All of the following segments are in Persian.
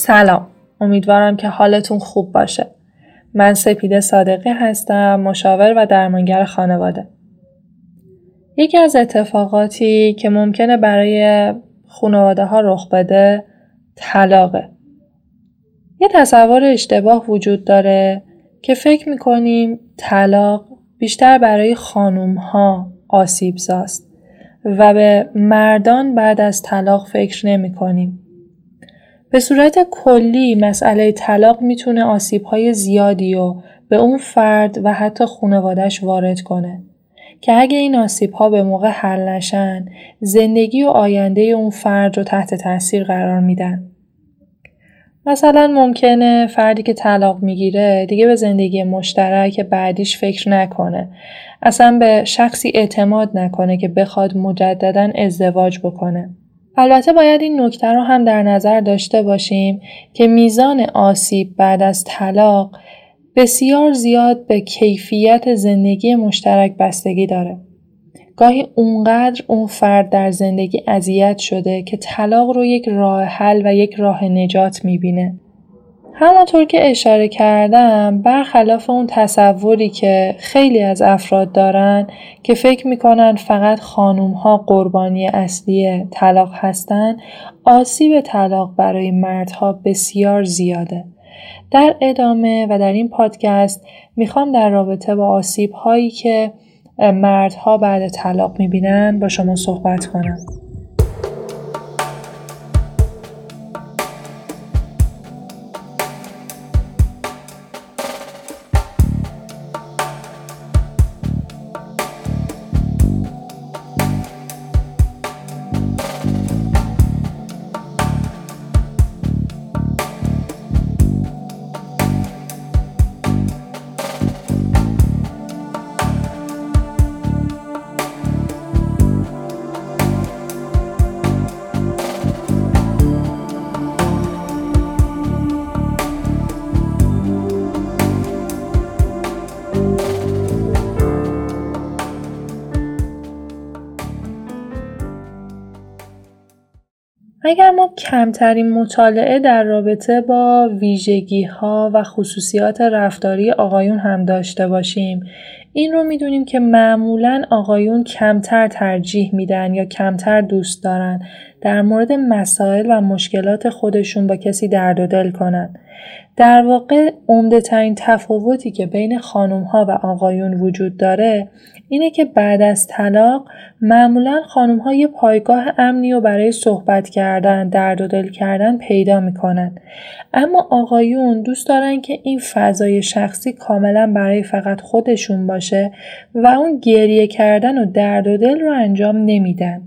سلام. امیدوارم که حالتون خوب باشه. من سپیده صادقی هستم مشاور و درمانگر خانواده. یکی از اتفاقاتی که ممکنه برای خانواده ها رخ بده طلاقه. یه تصور اشتباه وجود داره که فکر می‌کنیم طلاق بیشتر برای خانوم ها آسیب زاست و به مردان بعد از طلاق فکر نمی کنیم. به صورت کلی مسئله طلاق می‌تونه آسیبهای زیادی و به اون فرد و حتی خانوادش وارد کنه که اگه این آسیب ها به موقع حل نشن زندگی و آینده اون فرد رو تحت تاثیر قرار میدن. مثلا ممکنه فردی که طلاق می‌گیره دیگه به زندگی مشترک بعدیش فکر نکنه. اصلا به شخصی اعتماد نکنه که بخواد مجددا ازدواج بکنه. البته باید این نکته رو هم در نظر داشته باشیم که میزان آسیب بعد از طلاق بسیار زیاد به کیفیت زندگی مشترک بستگی داره. گاهی اونقدر اون فرد در زندگی اذیت شده که طلاق رو یک راه حل و یک راه نجات می‌بینه. همانطور که اشاره کردم برخلاف اون تصوری که خیلی از افراد دارن که فکر می‌کنن فقط خانوم ها قربانی اصلی طلاق هستن آسیب طلاق برای مردها بسیار زیاده. در ادامه و در این پادکست می‌خوام در رابطه با آسیب هایی که مردها بعد طلاق می‌بینن با شما صحبت کنم. اگر ما کمترین مطالعه در رابطه با ویژگی ها و خصوصیات رفتاری آقایون هم داشته باشیم این رو می‌دونیم که معمولا آقایون کمتر ترجیح میدن یا کمتر دوست دارن در مورد مسائل و مشکلات خودشون با کسی درد و دل کنن. در واقع عمده ترین تفاوتی که بین خانم ها و آقایون وجود داره اینه که بعد از طلاق معمولا خانم ها یه پایگاه امنی و برای صحبت کردن، درد و دل کردن پیدا می‌کنن. اما آقایون دوست دارن که این فضای شخصی کاملا برای فقط خودشون باشه و اون گریه کردن و درد و دل رو انجام نمیدن.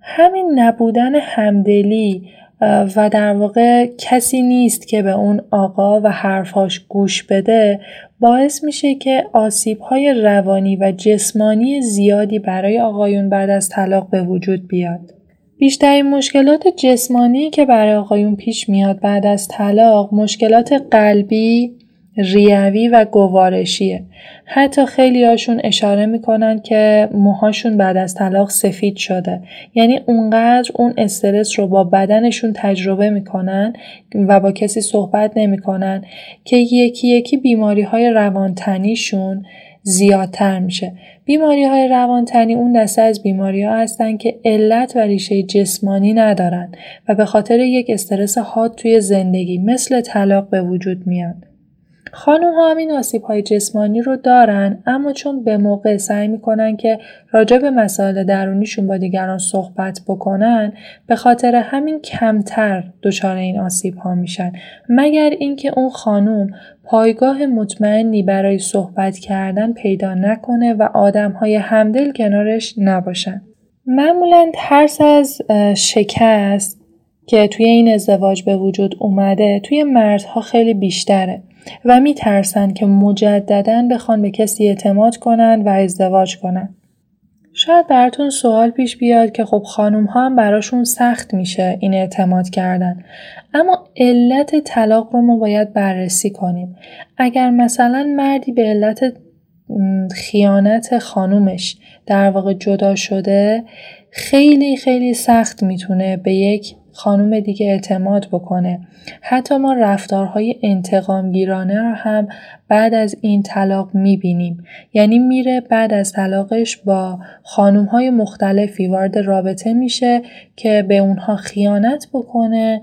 همین نبودن همدلی و در واقع کسی نیست که به اون آقا و حرفاش گوش بده باعث میشه که آسیب های روانی و جسمانی زیادی برای آقایون بعد از طلاق به وجود بیاد. بیشترین مشکلات جسمانی که برای آقایون پیش میاد بعد از طلاق مشکلات قلبی، ریوی و گوارشیه. حتی خیلی هاشون اشاره می‌کنن که موهاشون بعد از طلاق سفید شده. یعنی اونقدر اون استرس رو با بدنشون تجربه می‌کنن و با کسی صحبت نمی‌کنن که یکی یکی بیماری های روانتنیشون زیادتر میشه. بیماری های روانتنی اون دسته از بیماری ها هستن که علت و ریشه جسمانی ندارن و به خاطر یک استرس حاد توی زندگی مثل طلاق به وجود میاد. خانوم ها همین آسیب های جسمانی رو دارن اما چون به موقع سعی می‌کنن که راجع به مسائل درونیشون با دیگران صحبت بکنن به خاطر همین کمتر دچار این آسیب ها میشن. مگر اینکه اون خانوم پایگاه مطمئنی برای صحبت کردن پیدا نکنه و آدم های همدل کنارش نباشن؟ معمولا ترس از شکست که توی این ازدواج به وجود اومده توی مردها خیلی بیشتره. و میترسن که مجددا بخوان به کسی اعتماد کنن و ازدواج کنن. شاید براتون سوال پیش بیاد که خب خانوم ها هم براشون سخت میشه این اعتماد کردن اما علت طلاق رو ما باید بررسی کنیم اگر مثلا مردی به علت خیانت خانومش در واقع جدا شده خیلی خیلی سخت می‌تونه به یک خانوم دیگه اعتماد بکنه. حتی ما رفتارهای انتقامگیرانه رو هم بعد از این طلاق می‌بینیم. یعنی میره بعد از طلاقش با خانوم های مختلفی وارد رابطه میشه که به اونها خیانت بکنه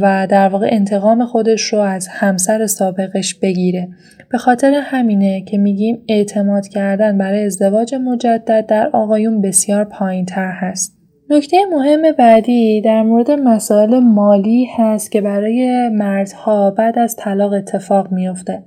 و در واقع انتقام خودش رو از همسر سابقش بگیره. به خاطر همینه که میگیم اعتماد کردن برای ازدواج مجدد در آقایون بسیار پایین تر هست. نکته مهم بعدی در مورد مسائل مالی هست که برای مردها بعد از طلاق اتفاق میافته.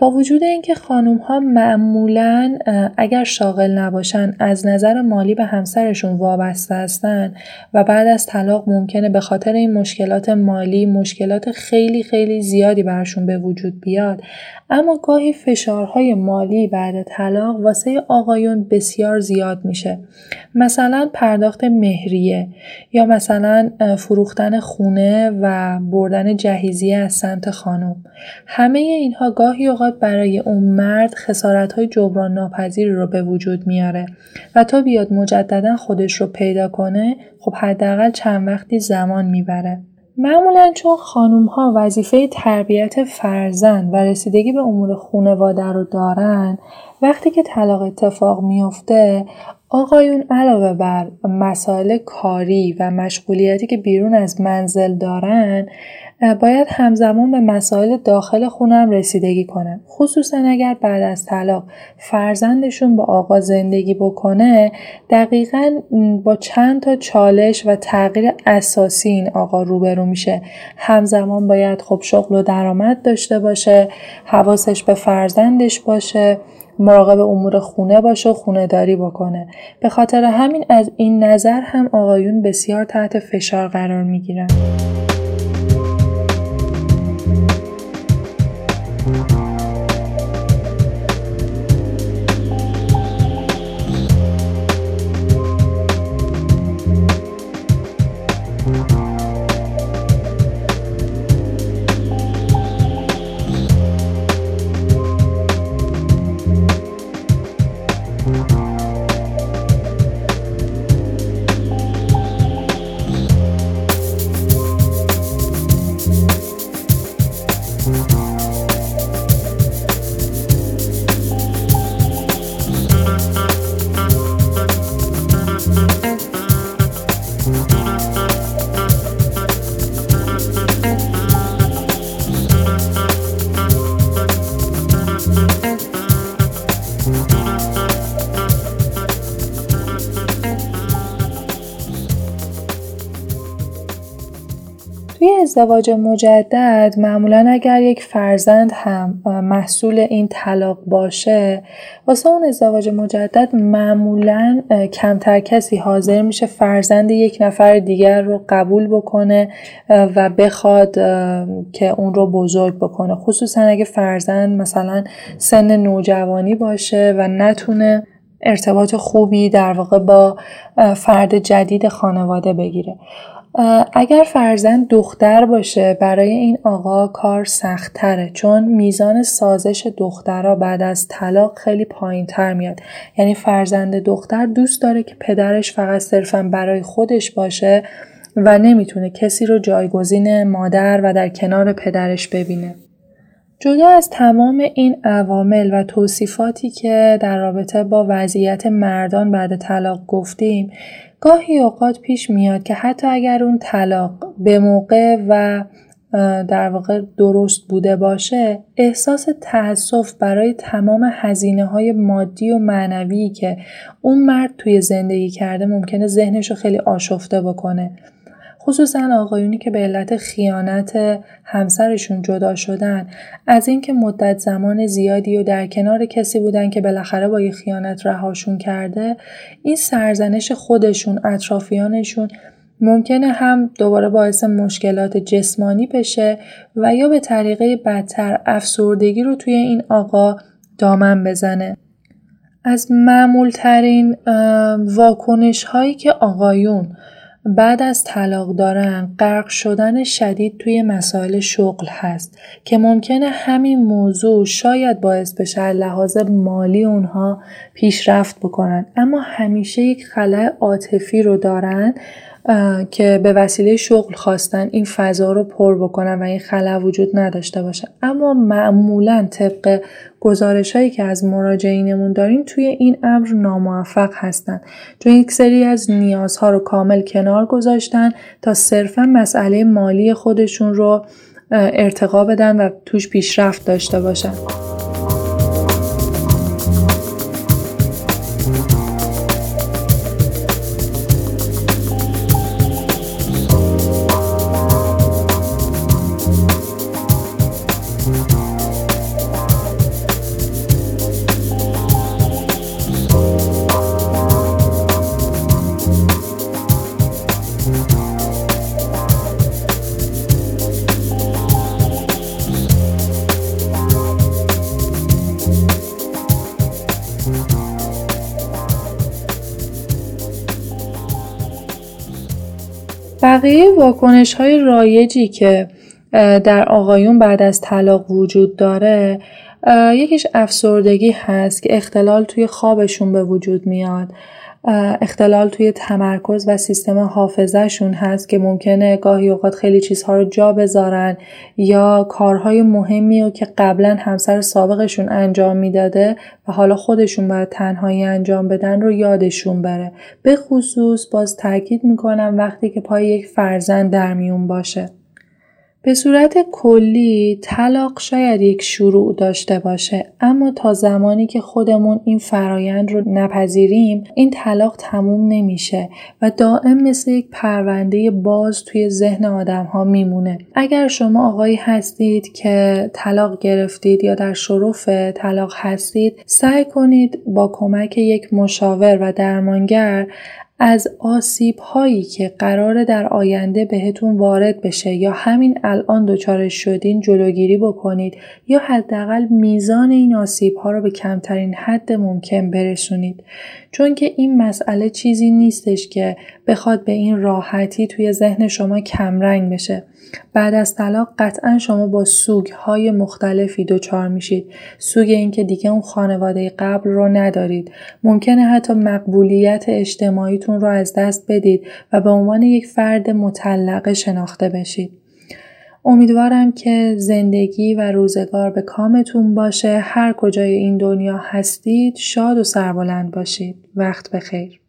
با وجود اینکه خانوم ها معمولا اگر شاغل نباشن از نظر مالی به همسرشون وابسته هستن و بعد از طلاق ممکنه به خاطر این مشکلات مالی مشکلات خیلی خیلی زیادی برشون به وجود بیاد. اما گاهی فشارهای مالی بعد طلاق واسه آقایون بسیار زیاد میشه. مثلا پرداخت مهریه یا مثلا فروختن خونه و بردن جهیزیه از سمت خانم. همه اینها گاهی اوقات برای اون مرد خسارت های جبران ناپذیری رو به وجود میاره و تا بیاد مجددا خودش رو پیدا کنه خب حداقل چند وقتی زمان می‌بره. معمولا چون خانوم ها وظیفه تربیت فرزند و رسیدگی به امور خانواده رو دارن وقتی که طلاق اتفاق میفته آقایون علاوه بر مسائل کاری و مشغولیتی که بیرون از منزل دارن باید همزمان به مسائل داخل خونم رسیدگی کنن خصوصا اگر بعد از طلاق فرزندشون با آقا زندگی بکنه دقیقا با چند تا چالش و تغییر اساسی این آقا روبرو میشه. همزمان باید خب شغل و درآمد داشته باشه حواسش به فرزندش باشه مراقب امور خونه باشه و خونه داری بکنه. به خاطر همین از این نظر هم آقایون بسیار تحت فشار قرار می‌گیرن. ازدواج مجدد معمولا اگر یک فرزند هم محصول این طلاق باشه واسه اون ازدواج مجدد معمولا کمتر کسی حاضر میشه فرزند یک نفر دیگر رو قبول بکنه و بخواد که اون رو بزرگ بکنه. خصوصا اگه فرزند مثلا سن نوجوانی باشه و نتونه ارتباط خوبی در واقع با فرد جدید خانواده بگیره. اگر فرزند دختر باشه برای این آقا کار سختتره چون میزان سازش دخترها بعد از طلاق خیلی پایین تر میاد. یعنی فرزند دختر دوست داره که پدرش فقط صرفا برای خودش باشه و نمی‌تونه کسی رو جایگزین مادر و در کنار پدرش ببینه. جدا از تمام این عوامل و توصیفاتی که در رابطه با وضعیت مردان بعد طلاق گفتیم گاهی اوقات پیش میاد که حتی اگر اون طلاق به موقع و در واقع درست بوده باشه احساس تأسف برای تمام هزینه های مادی و معنوی که اون مرد توی زندگی کرده ممکنه ذهنش رو خیلی آشفته بکنه. خصوصا آقایونی که به علت خیانت همسرشون جدا شدن از اینکه مدت زمان زیادی و در کنار کسی بودن که بالاخره با یه خیانت رهاشون کرده این سرزنش خودشون اطرافیانشون ممکنه هم دوباره باعث مشکلات جسمانی بشه و یا به طریقه بدتر افسردگی رو توی این آقا دامن بزنه. از معمول ترین واکنش هایی که آقایون بعد از طلاق دارن غرق شدن شدید توی مسائل شغل هست که ممکنه همین موضوع شاید باعث بشه لحاظ مالی اونها پیشرفت بکنن. اما همیشه یک خلای عاطفی رو دارن. که به وسیله شغل خواستن این فضا رو پر بکنن و این خلا وجود نداشته باشه. اما معمولا طبق گزارش هایی که از مراجعینمون داریم توی این امر ناموفق هستن. چون یک سری از نیازها رو کامل کنار گذاشتن تا صرفا مسئله مالی خودشون رو ارتقا بدن و توش پیشرفت داشته باشن. بقیه واکنش های رایجی که در آقایون بعد از طلاق وجود داره یکیش افسردگی هست که اختلال توی خوابشون به وجود میاد. اختلال توی تمرکز و سیستم حافظهشون هست که ممکنه گاهی اوقات خیلی چیزها رو جا بذارن یا کارهای مهمی رو که قبلا همسر سابقشون انجام می‌داده و حالا خودشون باید تنهایی انجام بدن رو یادشون بره. به خصوص باز تاکید می‌کنم وقتی که پای یک فرزند در میون باشه. به صورت کلی طلاق شاید یک شروع داشته باشه اما تا زمانی که خودمون این فرایند رو نپذیریم این طلاق تموم نمیشه و دائم مثل یک پرونده باز توی ذهن آدم ها میمونه. اگر شما آقایی هستید که طلاق گرفتید یا در شروف طلاق هستید سعی کنید با کمک یک مشاور و درمانگر از آسیب هایی که قراره در آینده بهتون وارد بشه یا همین الان دچارش شدین جلوگیری بکنید یا حداقل میزان این آسیب ها رو به کمترین حد ممکن برسونید. چون که این مسئله چیزی نیستش که بخواد به این راحتی توی ذهن شما کمرنگ بشه. بعد از طلاق قطعا شما با سوگ های مختلفی دچار میشید. سوگ اینکه دیگه اون خانواده قبل رو ندارید. ممکنه حتی مقبولیت اجتماعیتون رو از دست بدید و به عنوان یک فرد مطلقه شناخته بشید. امیدوارم که زندگی و روزگار به کامتون باشه. هر کجای این دنیا هستید شاد و سربلند باشید. وقت بخیر.